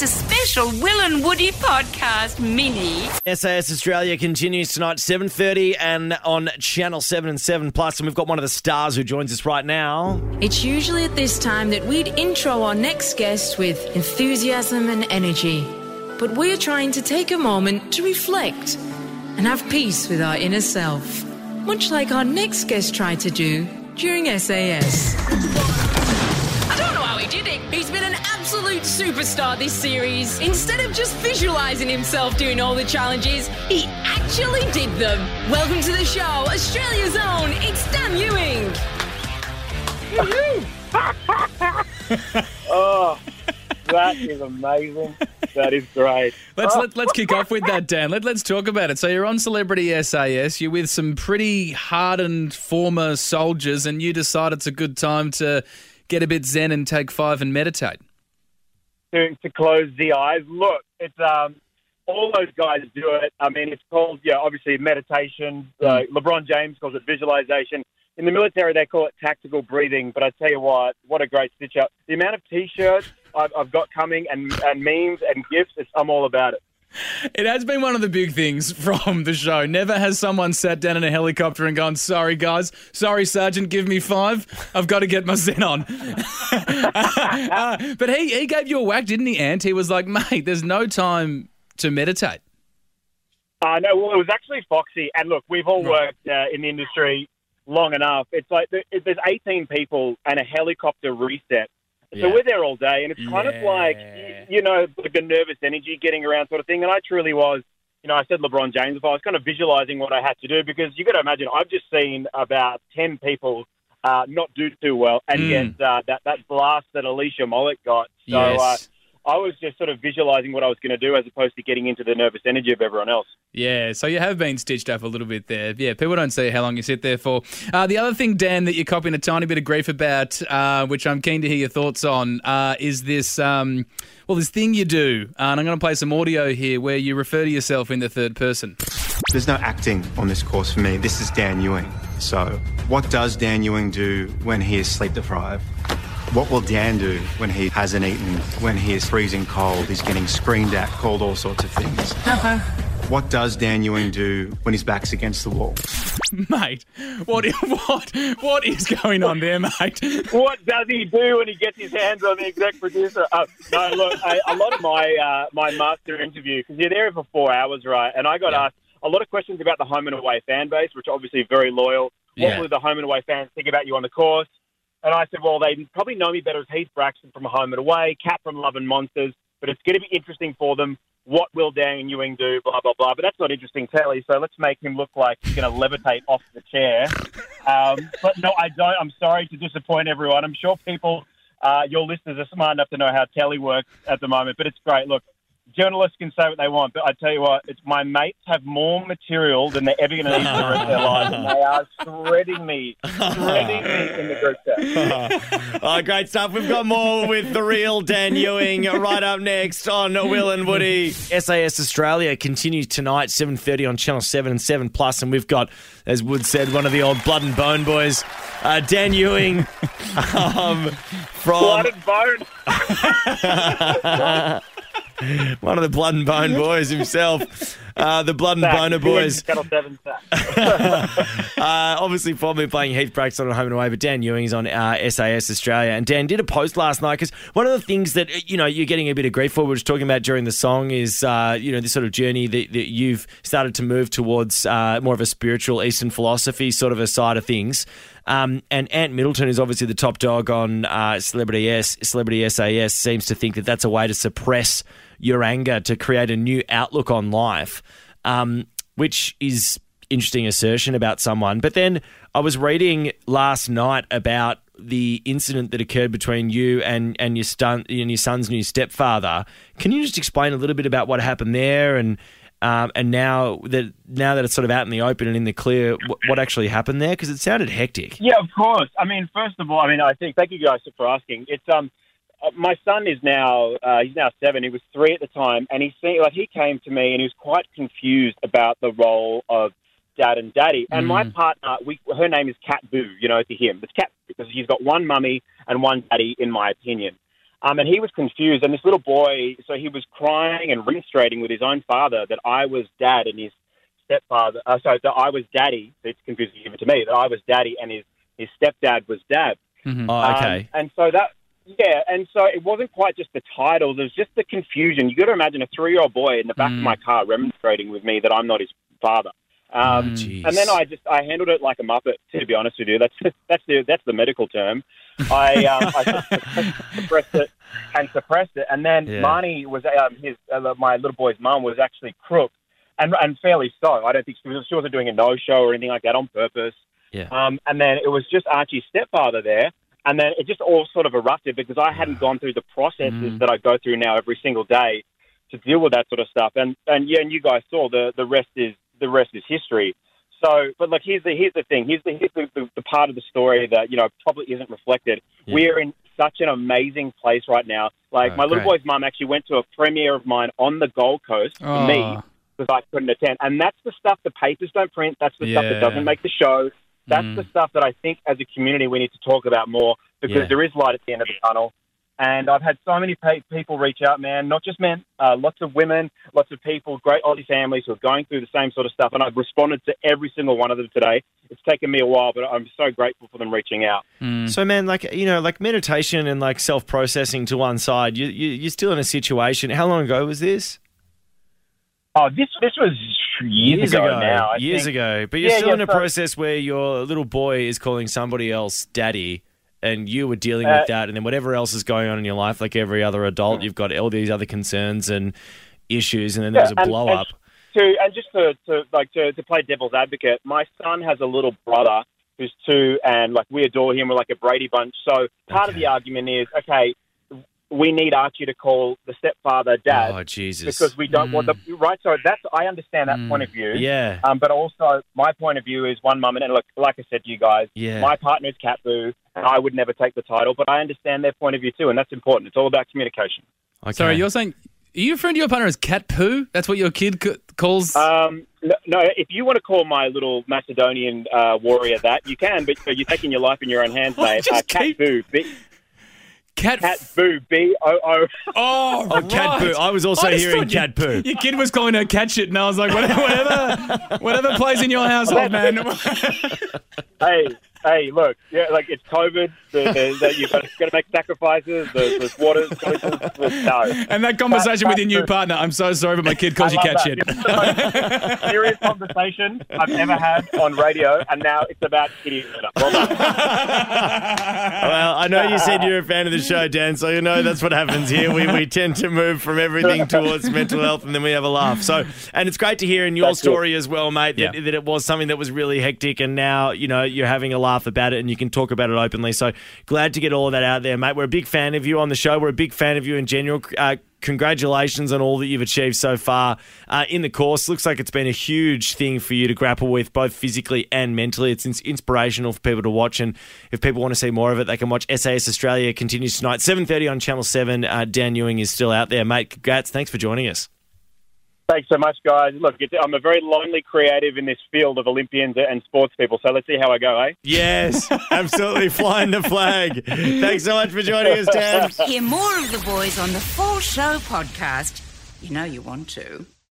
It's a special Will and Woody podcast mini. SAS Australia continues tonight, 7.30 and on Channel 7 and 7 Plus. Plus, and we've got one of the stars who joins us right now. It's usually at this time that we'd intro our next guest with enthusiasm and energy. But we're trying to take a moment to reflect and have peace with our inner self, much like our next guest tried to do during SAS. Superstar this series. Instead of just visualizing himself doing all the challenges, he actually did them. Welcome to the show, Australia's own. It's Dan Ewing. Oh, that is amazing. That is great. Let's oh. let, let's kick off with that, Dan. Let, let's talk about it. So you're on Celebrity SAS. You're with some pretty hardened former soldiers, and you decide it's a good time to get a bit zen and take five and meditate. To, to close the eyes. Look, it's um, all those guys do it. I mean, it's called, yeah, obviously meditation. Uh, LeBron James calls it visualization. In the military, they call it tactical breathing. But I tell you what, what a great stitch up. The amount of T-shirts I've, I've got coming and, and memes and gifts, it's, I'm all about it. It has been one of the big things from the show. Never has someone sat down in a helicopter and gone, "Sorry guys, sorry sergeant, give me five. I've got to get my zen on." Uh, but he he gave you a whack, didn't he, Ant? He was like, "Mate, there's no time to meditate." Uh, no, well, it was actually Foxy. And look, we've all worked uh, in the industry long enough. It's like there's 18 people and a helicopter reset. So Yeah. we're there all day, and it's kind of like, you know, like the nervous energy getting around sort of thing. And I truly was, you know, I said LeBron James, if I was kind of visualizing what I had to do, because you got to imagine, I've just seen about 10 people uh, not do too well and Mm. get uh, that, that blast that Alicia Mollett got. So uh, yes. I was just sort of visualizing what I was going to do as opposed to getting into the nervous energy of everyone else. Yeah, so you have been stitched up a little bit there. Yeah, people don't see how long you sit there for. Uh, the other thing, Dan, that you're copying a tiny bit of grief about, uh, which I'm keen to hear your thoughts on, uh, is this um, well, this thing you do. Uh, and I'm going to play some audio here where you refer to yourself in the third person. There's no acting on this course for me. This is Dan Ewing. So, what does Dan Ewing do when he is sleep deprived? What will Dan do when he hasn't eaten, when he is freezing cold, he's getting screamed at, called all sorts of things? What does Dan Ewing do when his back's against the wall? Mate, what, what, what is going on there, mate? what does he do when he gets his hands on the exec producer? Uh, no, look, I, a lot of my uh, my master interview because you're there for four hours, right? And I got Yeah. asked a lot of questions about the home and away fan base, which are obviously very loyal. What Yeah. will the home and away fans think about you on the course? And I said, well, they probably know me better as Heath Braxton from Home and Away, Cap from Love and Monsters, but it's going to be interesting for them. What will Dan and Ewing do? Blah blah blah. But that's not interesting, Telly. So let's make him look like he's going to levitate off the chair. Um, but no, I don't. I'm sorry to disappoint everyone. I'm sure people, uh, your listeners, are smart enough to know how Telly works at the moment. But it's great. Look, journalists can say what they want, but I tell you what, it's my mates have more material than they're ever going to need for the rest of their lives, and they are shredding me, shredding me in the group chat. oh, great stuff. We've got more with the real Dan Ewing right up next on Will and Woody. SAS Australia continues tonight, 7.30 on Channel 7 and 7 Plus, and we've got, as Wood said, one of the old Blood and Bone boys, uh, Dan Ewing um, from... Blood and bone. one of the Blood and Bone boys himself. Uh, the Blood and Boner boys. Channel. Uh, obviously, formerly playing Heath Braxton on Home and Away, but Dan Ewing's on uh, SAS Australia. And Dan did a post last night because one of the things that you know you're getting a bit of grief for, we were just talking about during the song, is uh, you know this sort of journey that, that you've started to move towards uh, more of a spiritual Eastern philosophy sort of a side of things. Um, and Ant Middleton is obviously the top dog on uh, Celebrity S. Celebrity SAS seems to think that that's a way to suppress your anger to create a new outlook on life, um, which is interesting assertion about someone. But then I was reading last night about the incident that occurred between you and and your son and your son's new stepfather. Can you just explain a little bit about what happened there and um, and now that now that it's sort of out in the open and in the clear, what, what actually happened there? Because it sounded hectic. Yeah, of course. I mean, first of all, I mean, I think thank you guys for asking. It's um, my son is now uh, he's now seven. He was three at the time, and he see like he came to me and he was quite confused about the role of dad and daddy. And my partner, we her name is Cat Boo. You know, to him, it's Cat because he's got one mummy and one daddy, in my opinion. Um, and he was confused. And this little boy, so he was crying and remonstrating with his own father that I was dad and his stepfather. Uh, sorry, that I was daddy. It's confusing even to me that I was daddy and his his stepdad was dad. Mm-hmm. Oh, Um, okay. and so that, yeah, and so it wasn't quite just the titles; it was just the confusion. You got to imagine a three-year-old boy in the back of Mm. my car remonstrating with me that I'm not his father. Um, Jeez. and then I just I handled it like a muppet. To be honest with you, that's that's the that's the medical term. I um, I suppressed it and suppressed it, and then Yeah. Marnie was um, his uh, my little boy's mum was actually crook, and and fairly so. I don't think she, was, she wasn't doing a no show or anything like that on purpose. Yeah. Um, and then it was just Archie's stepfather there, and then it just all sort of erupted because I hadn't gone through the processes Mm. that I go through now every single day to deal with that sort of stuff. And and yeah, and you guys saw the the rest is the rest is history. So, but look, here's the here's the thing. Here's the here's the, the, the part of the story that you know probably isn't reflected. Yeah. We're in such an amazing place right now. Like Oh, my little great. boy's mum actually went to a premiere of mine on the Gold Coast for me Oh. because I couldn't attend. And that's the stuff the papers don't print. That's the stuff that doesn't make the show. That's Mm. the stuff that I think as a community we need to talk about more because Yeah. there is light at the end of the tunnel. And I've had so many pe- people reach out, man, not just men, uh, lots of women, lots of people, great Aussie families who are going through the same sort of stuff. And I've responded to every single one of them today. It's taken me a while, but I'm so grateful for them reaching out. Mm. So, man, like you know, like meditation and like self processing to one side. You, you you're still in a situation. How long ago was this? Oh, this this was years, ago, now. I years think. ago. But you're Yeah, still yeah, in a so- process where your little boy is calling somebody else daddy, and you were dealing Uh, with that, and then whatever else is going on in your life, like every other adult, you've got all these other concerns and issues, and then there was a and- blow and up. To and just to, to like to, to play devil's advocate, my son has a little brother who's two, and like we adore him. We're like a Brady bunch. So part of the argument is okay. We need Archie to call the stepfather dad Oh Jesus! because we don't want the right. So that's I understand that Mm. point of view. yeah, Um, but also, my point of view is one mum, and look, like I said to you guys, yeah. my partner's Cat Boo, and I would never take the title, but I understand their point of view too, and that's important. It's all about communication. okay. Sorry, you're saying are you referring to your partner as cat poo? That's what your kid c- calls. Um, no, no, if you want to call my little Macedonian uh, warrior that, you can, but you're taking your life in your own hands, mate. Just Uh, Cat keep- Boo, B- cat. Cat Boo, B O O. oh, Oh, cat poo. I was also I hearing thought you- cat poo. Your kid was calling her cat shit, and I was like, whatever, whatever, whatever plays in your household, man. Hey, hey, look, yeah, like it's COVID. The, the, the, you've got, got to make sacrifices. The, there's water choices. There's, no. and that conversation with your new partner, I'm so sorry, but my kid calls you I cat love shit. It's the serious conversation I've ever had on radio, and now it's about kitty litter. Well. Well, I know you said you're a fan of the show, Dan, so you know that's what happens here. We, we tend to move from everything towards mental health and then we have a laugh. So, and it's great to hear in your That's it. story as well, mate, that, Yeah. that it was something that was really hectic and now, you know, you're having a laugh about it and you can talk about it openly. So glad to get all of that out there, mate. We're a big fan of you on the show. We're a big fan of you in general. Uh, congratulations on all that you've achieved so far uh, in the course. Looks like it's been a huge thing for you to grapple with, both physically and mentally. It's ins- inspirational for people to watch, and if people want to see more of it, they can watch SAS Australia continues tonight, seven thirty on Channel Seven. Uh, Dan Ewing is still out there, mate. Congrats! Thanks for joining us. Thanks so much, guys. Look, it's, I'm a very lonely creative in this field of Olympians and sports people, so let's see how I go, eh? Yes, absolutely flying the flag. Thanks so much for joining us, Dan. Hear more of the boys on the Full Show podcast. You know you want to.